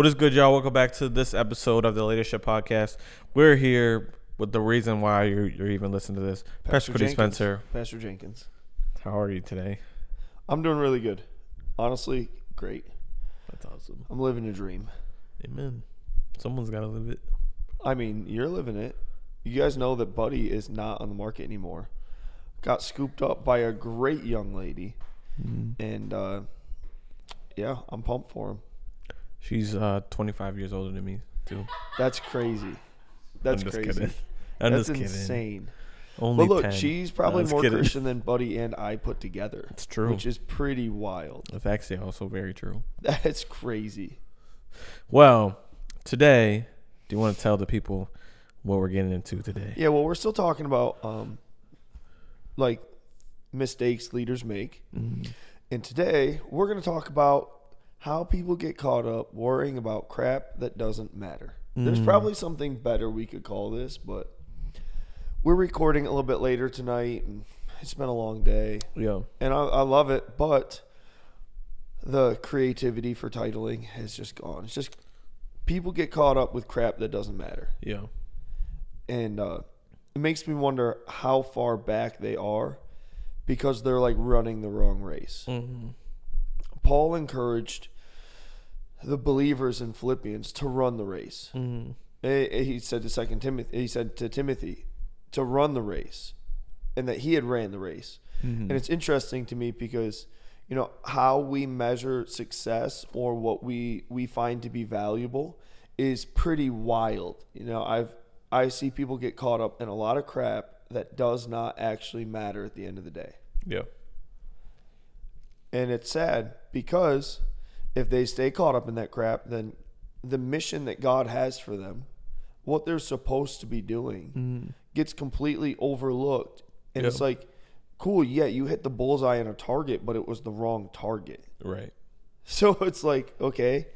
What is good, y'all? Welcome back to this episode of the Leadership Podcast. We're here with the reason why you're, you're even listening to this. Pastor, Cody Jenkins. Spencer, Pastor Jenkins. how are you today? I'm doing really good. Honestly, great. That's awesome. I'm living a dream. Amen. Someone's got to live it. I mean, you're living it. You guys know that Buddy is not on the market anymore. Got scooped up by a great young lady. And uh, yeah, I'm pumped for him. She's uh, 25 years older than me, too. That's crazy. That's I'm just crazy. kidding. I'm That's just kidding. insane. Only But look, 10. she's probably No, more kidding. Christian than Buddy and I put together. It's true. Which is pretty wild. It's actually also very true. That's crazy. Well, today, do you want to tell the people what we're getting into today? Yeah, well, we're still talking about um, like mistakes leaders make, Mm-hmm. and today we're going to talk about how people get caught up worrying about crap that doesn't matter. There's Mm. probably something better we could call this, but we're recording a little bit later tonight, and it's been a long day, Yeah. and I, I love it, but the creativity for titling has just gone. It's just people get caught up with crap that doesn't matter Yeah. and uh, it makes me wonder how far back they are because they're like running the wrong race. Mm-hmm. Paul encouraged the believers in Philippians to run the race. Mm-hmm. Eh, eh, He said to Second Timothy, he said to Timothy to run the race, and that he had ran the race. Mm-hmm. And it's interesting to me because you know how we measure success or what we we find to be valuable is pretty wild. You know, I've I see people get caught up in a lot of crap that does not actually matter at the end of the day. Yeah. And it's sad because if they stay caught up in that crap, then the mission that God has for them, what they're supposed to be doing, mm-hmm. gets completely overlooked. And it's like, cool, yeah, you hit the bullseye on a target, but it was the wrong target. Right. So it's like, okay,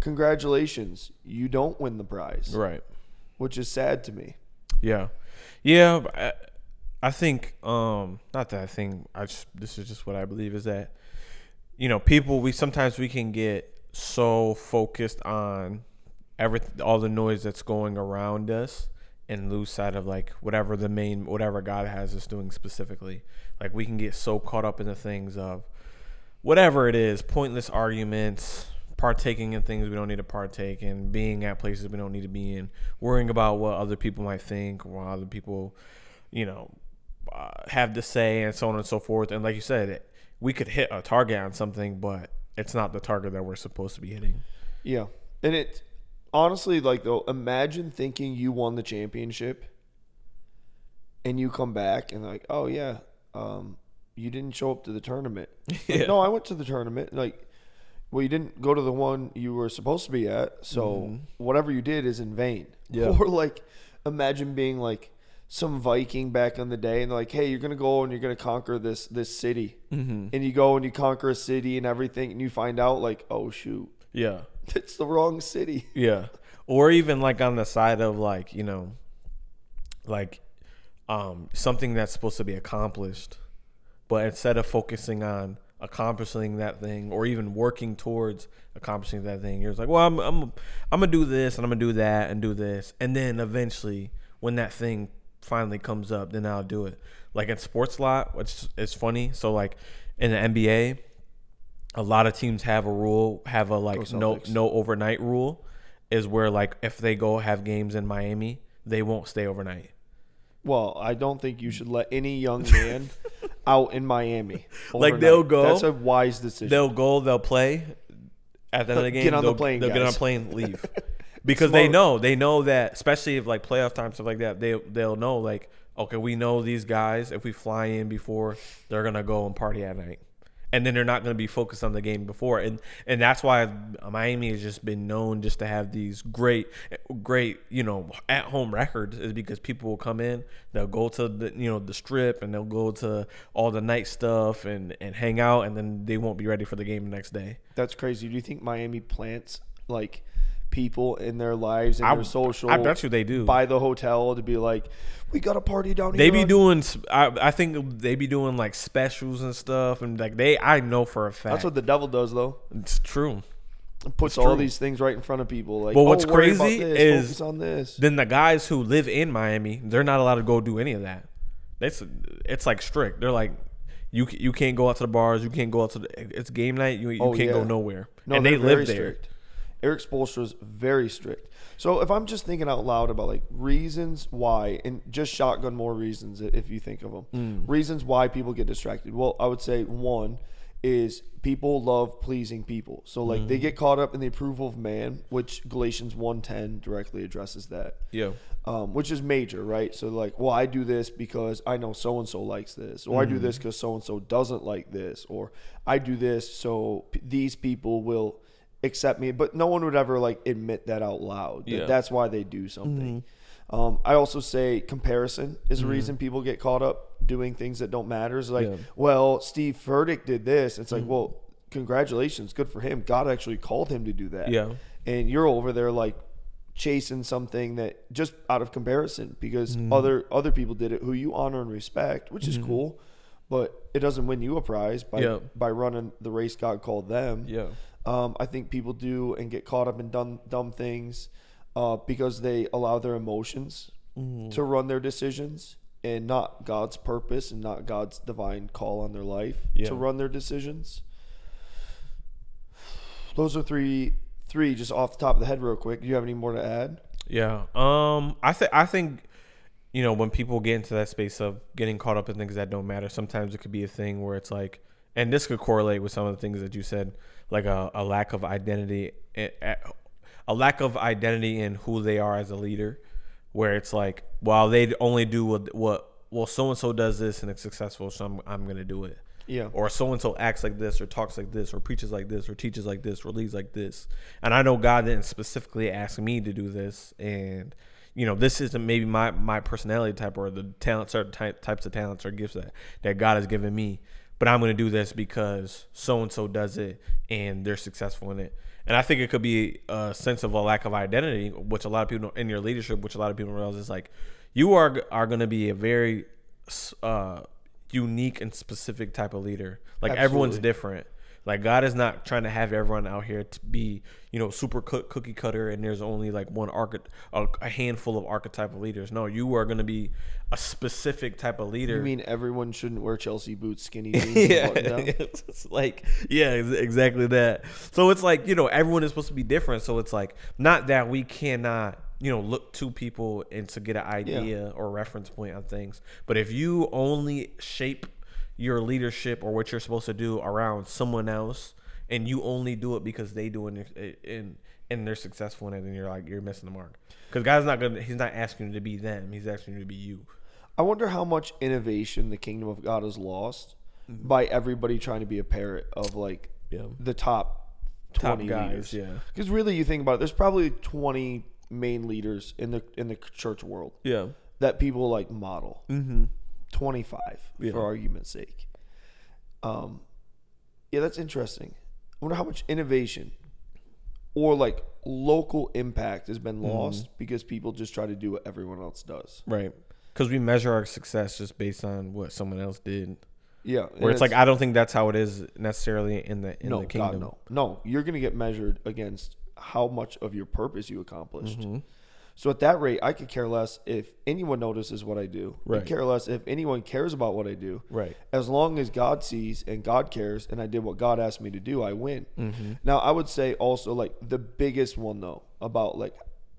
congratulations, you don't win the prize, Right. which is sad to me. Yeah, yeah. I, I think, um, not that I think. I just this is just what I believe is that, you know, people we sometimes we can get so focused on everything, all the noise that's going around us, and lose sight of like whatever the main whatever God has us doing specifically. Like we can get so caught up in the things of whatever it is, pointless arguments, partaking in things we don't need to partake in, being at places we don't need to be in, worrying about what other people might think, what other people, you know, uh, have to say, and so on and so forth. And like you said, we could hit a target on something, but it's not the target that we're supposed to be hitting. Yeah. And it honestly like though imagine thinking you won the championship and you come back and like, "Oh yeah, um you didn't show up to the tournament." Like, Yeah. no, I went to the tournament. Like well, you didn't go to the one you were supposed to be at, so whatever you did is in vain. Yeah. Or like imagine being like some Viking back in the day, and they're like, "Hey, you're gonna go and you're gonna conquer this this city," Mm-hmm. and you go and you conquer a city and everything, and you find out like, "Oh shoot, Yeah. it's the wrong city." Yeah. Or even like on the side of like, you know, like um something that's supposed to be accomplished, but instead of focusing on accomplishing that thing or even working towards accomplishing that thing, you're just like, well, I'm I'm I'm gonna do this and I'm gonna do that and do this, and then eventually when that thing finally comes up, then I'll do it. Like in sports a lot, which is funny. So like in the NBA, a lot of teams have a rule, have a like no no overnight rule, is where like if they go have games in Miami, they won't stay overnight. Well, I don't think you should let any young man out in Miami. Like, they'll go- That's a wise decision. They'll go, they'll play. At the end of the game, Get on the plane, they'll get on a plane, leave, because they know they know that, especially if like playoff time stuff like that, they they'll know like okay, we know these guys. If we fly in before, they're gonna go and party at night, and then they're not gonna be focused on the game before, and and that's why Miami has just been known just to have these great, great you know at home records is because people will come in, they'll go to the you know the strip and they'll go to all the night stuff and and hang out, and then they won't be ready for the game the next day. That's crazy. Do you think Miami plants like people in their lives and I- their social? I bet you they do. By the hotel to be like, we got a party down They here. They be on-" doing. I, think they be doing like specials and stuff, and like they. I know for a fact. That's what the devil does, though. it's true. It puts It's all true. these things right in front of people. Like, But what's oh, crazy this, is focus on this. Then the guys who live in Miami, they're not allowed to go do any of that. It's it's like strict. They're like, you you can't go out to the bars. You can't go out to the. It's game night. You, you Oh, can't go nowhere. No, and they're live there. strict. Erik Spoelstra's very strict. So if I'm just thinking out loud about like reasons why, and just shotgun more reasons if you think of them, Mm. reasons why people get distracted. Well, I would say one is people love pleasing people. So like Mm. they get caught up in the approval of man, which Galatians 1:10 directly addresses that. Yeah. Um, which is major, right? So like, well, I do this because I know so and so likes this, or I do Mm-hmm. this because so and so doesn't like this, or I do this so p- these people will accept me. But no one would ever like admit that out loud. Yeah. Mm-hmm. That's why they do something. Um, I also say comparison is a reason people get caught up doing things that don't matter. It's like, Yeah. Mm-hmm. well, Steve Furtick did this. It's like, well, congratulations, good for him. God actually called him to do that Yeah. and you're over there like chasing something that just out of comparison because Mm-hmm. other other people did it who you honor and respect, which is cool, but it doesn't win you a prize by Yeah. by running the race God called them. Yeah. Um, I think people do and get caught up in dumb dumb things uh, because they allow their emotions Mm-hmm. to run their decisions and not God's purpose and not God's divine call on their life Yeah. to run their decisions. Those are three three just off the top of the head real quick. Do you have any more to add? Yeah. Um. I think. I think. You know, when people get into that space of getting caught up in things that don't matter, sometimes it could be a thing where it's like, and this could correlate with some of the things that you said, like a, a lack of identity, a a lack of identity in who they are as a leader, where it's like, well, they only do what what well, so and so does this and it's successful, so I'm I'm gonna do it. Yeah. or so and so acts like this, or talks like this, or preaches like this, or teaches like this, or leads like this. And I know God didn't specifically ask me to do this, and you know this isn't maybe my my personality type or the talent certain type, types of talents or gifts that that God has given me. But I'm gonna do this because so and so does it, and they're successful in it. And I think it could be a sense of a lack of identity, which a lot of people in your leadership, which a lot of people realize is like you are are going to be a very uh, unique and specific type of leader. Like everyone's different. Like God is not trying to have everyone out here to be, you know, super cook, cookie cutter, and there's only like one arch, a, a handful of archetypal leaders. No, you are going to be a specific type of leader. You mean everyone shouldn't wear Chelsea boots, skinny jeans, yeah, it's it's like yeah, exactly that. So it's like you know everyone is supposed to be different. So it's like not that we cannot you know look to people and to get an idea or reference point on things, but if you only shape your leadership or what you're supposed to do around someone else, and you only do it because they do it and and they're successful in it, and you're like you're missing the mark. Because God's not gonna, He's not asking you to be them. He's asking you to be you. I wonder how much innovation the kingdom of God has lost by everybody trying to be a parrot of like Yeah. the top Top twenty guys, leaders. yeah. Because really, you think about it, there's probably twenty main leaders in the in the church world Yeah. that people like model. Mm-hmm. Twenty five Yeah. for argument's sake. Um, yeah, that's interesting. I wonder how much innovation or like local impact has been lost because people just try to do what everyone else does. Right. Because we measure our success just based on what someone else did. Yeah, Where it's like I don't think that's how it is necessarily in the in no, the kingdom. God, no, no. You're gonna get measured against how much of your purpose you accomplished. Mm-hmm. So at that rate, I could care less if anyone notices what I do. I Right. care less if anyone cares about what I do. Right. As long as God sees and God cares, and I did what God asked me to do, I win. Mm-hmm. Now, I would say also like the biggest one though about like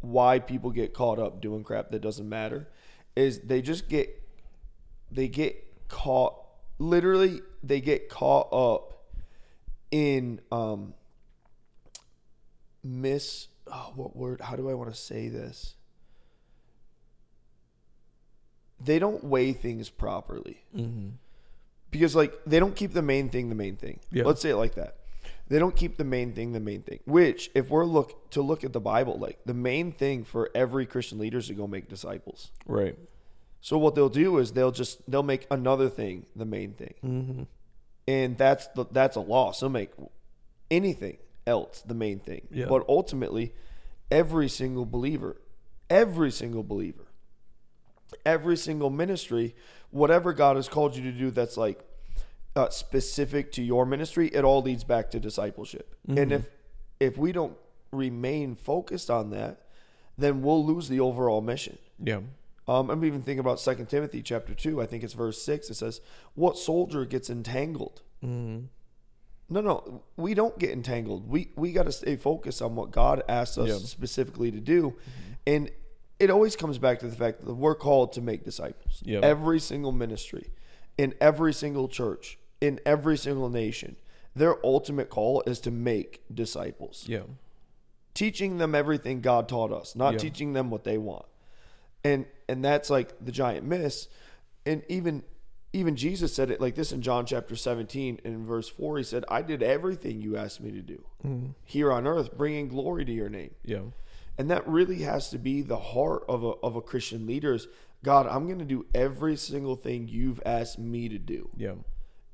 why people get caught up doing crap that doesn't matter is they just get they get caught literally they get caught up in um miss oh, what word how do I want to say this they don't weigh things properly Mm-hmm. because like they don't keep the main thing the main thing. Yeah. Let's say it like that. They don't keep the main thing the main thing. Which, if we're look to look at the Bible, like the main thing for every Christian leader is to go make disciples. Right. So what they'll do is they'll just they'll make another thing the main thing, Mm-hmm. and that's the, that's a loss. They'll make anything else the main thing. Yeah. But ultimately, every single believer, every single believer, every single ministry, whatever God has called you to do, that's like uh, specific to your ministry, it all leads back to discipleship. And if if we don't remain focused on that, then we'll lose the overall mission. Yeah. Um, I'm even thinking about Second Timothy chapter two. I think it's verse six. It says, "What soldier gets entangled?" Mm-hmm. No, no, we don't get entangled. We we got to stay focused on what God asks us Yeah. specifically to do, and it always comes back to the fact that we're called to make disciples. Yeah. Every single ministry, in every single church, in every single nation, their ultimate call is to make disciples Yeah. teaching them everything God taught us, not Yeah. teaching them what they want. And and that's like the giant miss. And even even Jesus said it like this in John chapter 17 in verse 4 he said, "I did everything you asked me to do here on earth, bringing glory to your name." Yeah. And that really has to be the heart of a of a Christian leader is God, I'm going to do every single thing you've asked me to do. Yeah.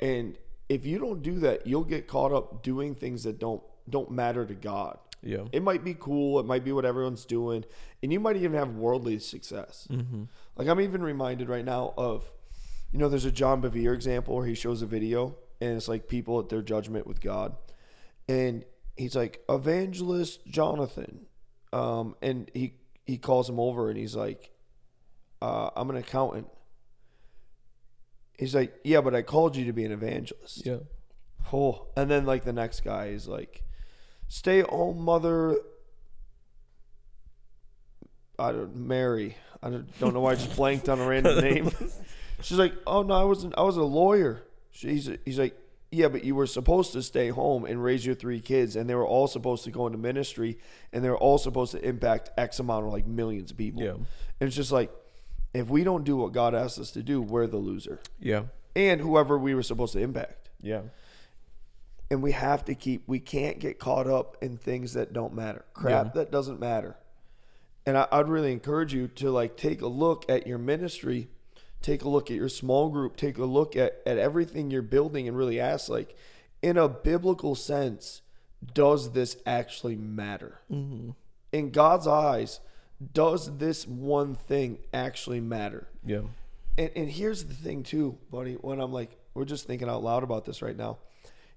And if you don't do that, you'll get caught up doing things that don't don't matter to God. Yeah. It might be cool. It might be what everyone's doing, and you might even have worldly success. Mm-hmm. Like I'm even reminded right now of, you know, there's a John Bevere example where he shows a video, and it's like people at their judgment with God, and he's like evangelist Jonathan, um, and he he calls him over and he's like, uh, I'm an accountant. He's like, yeah, but I called you to be an evangelist. Yeah. Oh, and then like the next guy is like, stay home mother. I don't Mary. I don't, don't know why I just blanked on a random name. She's like, oh no, I wasn't. I was a lawyer. She's he's like, yeah, but you were supposed to stay home and raise your three kids, and they were all supposed to go into ministry, and they were all supposed to impact X amount of like millions of people. Yeah. And it's just like, if we don't do what God asks us to do, we're the loser, Yeah. and whoever we were supposed to impact Yeah. and we have to keep we can't get caught up in things that don't matter crap Yeah. that doesn't matter and I, i'd really encourage you to like take a look at your ministry take a look at your small group take a look at, at everything you're building and really ask like in a biblical sense does this actually matter mm-hmm. in god's eyes does this one thing actually matter Yeah. and, and here's the thing too, buddy. When I'm like, we're just thinking out loud about this right now.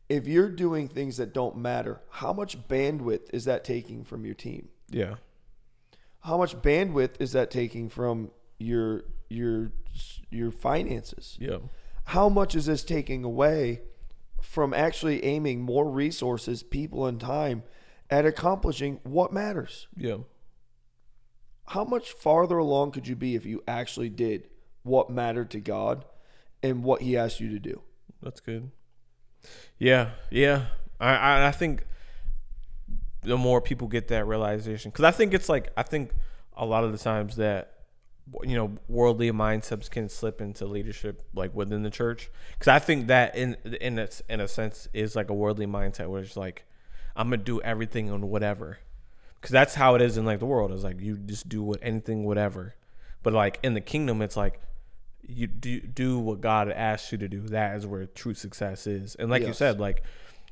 If you're doing things that don't matter, how much bandwidth is that taking from your team? Yeah. How much bandwidth is that taking from your your your finances? Yeah. How much is this taking away from actually aiming more resources, people, and time at accomplishing what matters? Yeah. how much farther along could you be if you actually did what mattered to God and what He asked you to do? That's good. Yeah, yeah. I I, I think the more people get that realization, because I think it's like I think a lot of the times that you know worldly mindsets can slip into leadership like within the church. Because I think that in in a, in a sense is like a worldly mindset where it's like I'm gonna do everything on whatever. Because that's how it is in like the world. It's like you just do what anything, whatever. But like in the kingdom, it's like you do do what God asks you to do. That is where true success is. And like you said, like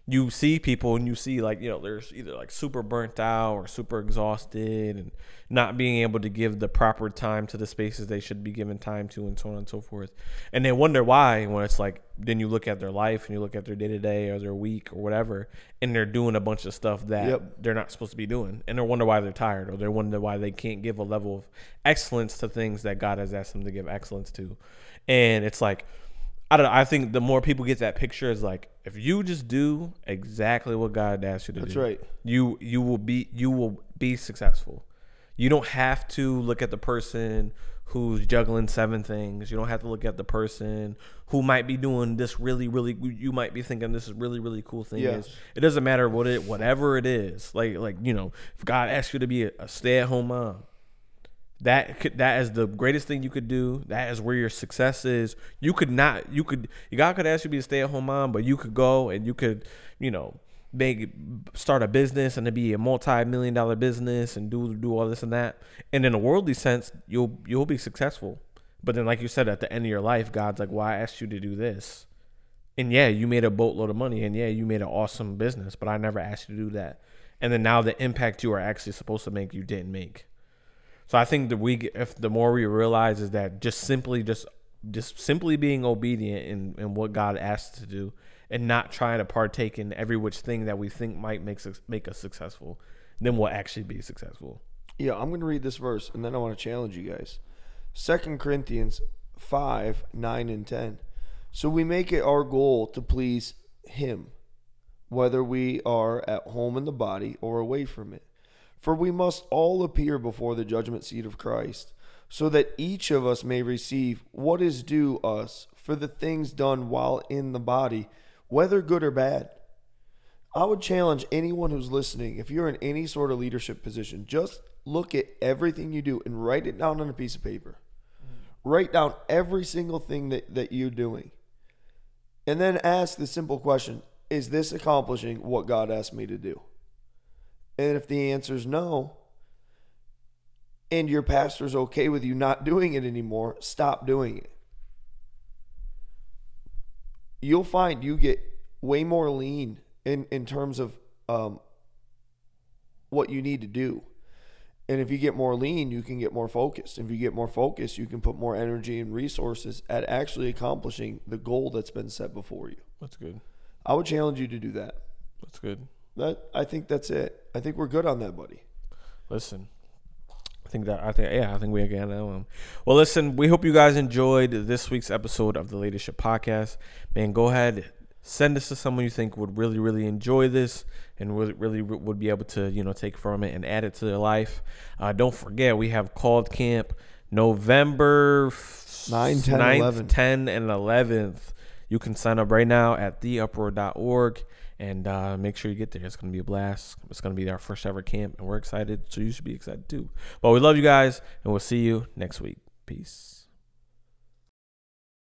you see people and you see like you know there's either like super burnt out or super exhausted and not being able to give the proper time to the spaces they should be given time to and so on and so forth and they wonder why when it's like then you look at their life and you look at their day-to-day or their week or whatever and they're doing a bunch of stuff that Yep. they're not supposed to be doing and they wonder why they're tired or they wonder why they can't give a level of excellence to things that god has asked them to give excellence to and it's like I don't know. I think the more people get that picture is like if you just do exactly what God asked you to That's do, right. you you will be you will be successful. You don't have to look at the person who's juggling seven things. You don't have to look at the person who might be doing this really really. You might be thinking this is really really cool thing. Yes. Is it doesn't matter what it whatever it is. Like like you know if God asks you to be a, a stay at home mom, that could, that is the greatest thing you could do. That is where your success is. You could not. You could. God could ask you to be a stay at home mom, but you could go and you could, you know, make start a business and it be a multi million dollar business and do do all this and that. And in a worldly sense, you'll you'll be successful. But then, like you said, at the end of your life, God's like, "Well, I asked you to do this." And yeah, you made a boatload of money, and yeah, you made an awesome business, but I never asked you to do that. And then now the impact you are actually supposed to make, you didn't make. So I think that we, if the more we realize is that just simply, just, just simply being obedient in, in what God asks to do, and not trying to partake in every which thing that we think might make make us successful, then we'll actually be successful. Yeah, I'm going to read this verse and then I want to challenge you guys. Second Corinthians 5, 9, and 10. So we make it our goal to please Him, whether we are at home in the body or away from it. For we must all appear before the judgment seat of Christ, so that each of us may receive what is due us for the things done while in the body, whether good or bad. I would challenge anyone who's listening, if you're in any sort of leadership position, just look at everything you do and write it down on a piece of paper. Write down every single thing that, that you're doing. And then ask the simple question Is this accomplishing what God asked me to do? And if the answer is no, and your pastor's okay with you not doing it anymore, stop doing it. You'll find you get way more lean in, in terms of um, what you need to do. And if you get more lean, you can get more focused. If you get more focused, you can put more energy and resources at actually accomplishing the goal that's been set before you. That's good. I would challenge you to do that. That's good. That I think that's it. I think we're good on that, buddy. Listen, I think that I think yeah, I think we again um, Well, listen, we hope you guys enjoyed this week's episode of the Leadership Podcast. Man, go ahead, send this to someone you think would really really enjoy this and really really would be able to you know take from it and add it to their life uh, don't forget we have called camp november 9 10 9th, 11. 10 and 11th you can sign up right now at theuproar.org and uh, make sure you get there. It's going to be a blast. It's going to be our first ever camp and we're excited so you should be excited too. But we love you guys and we'll see you next week. Peace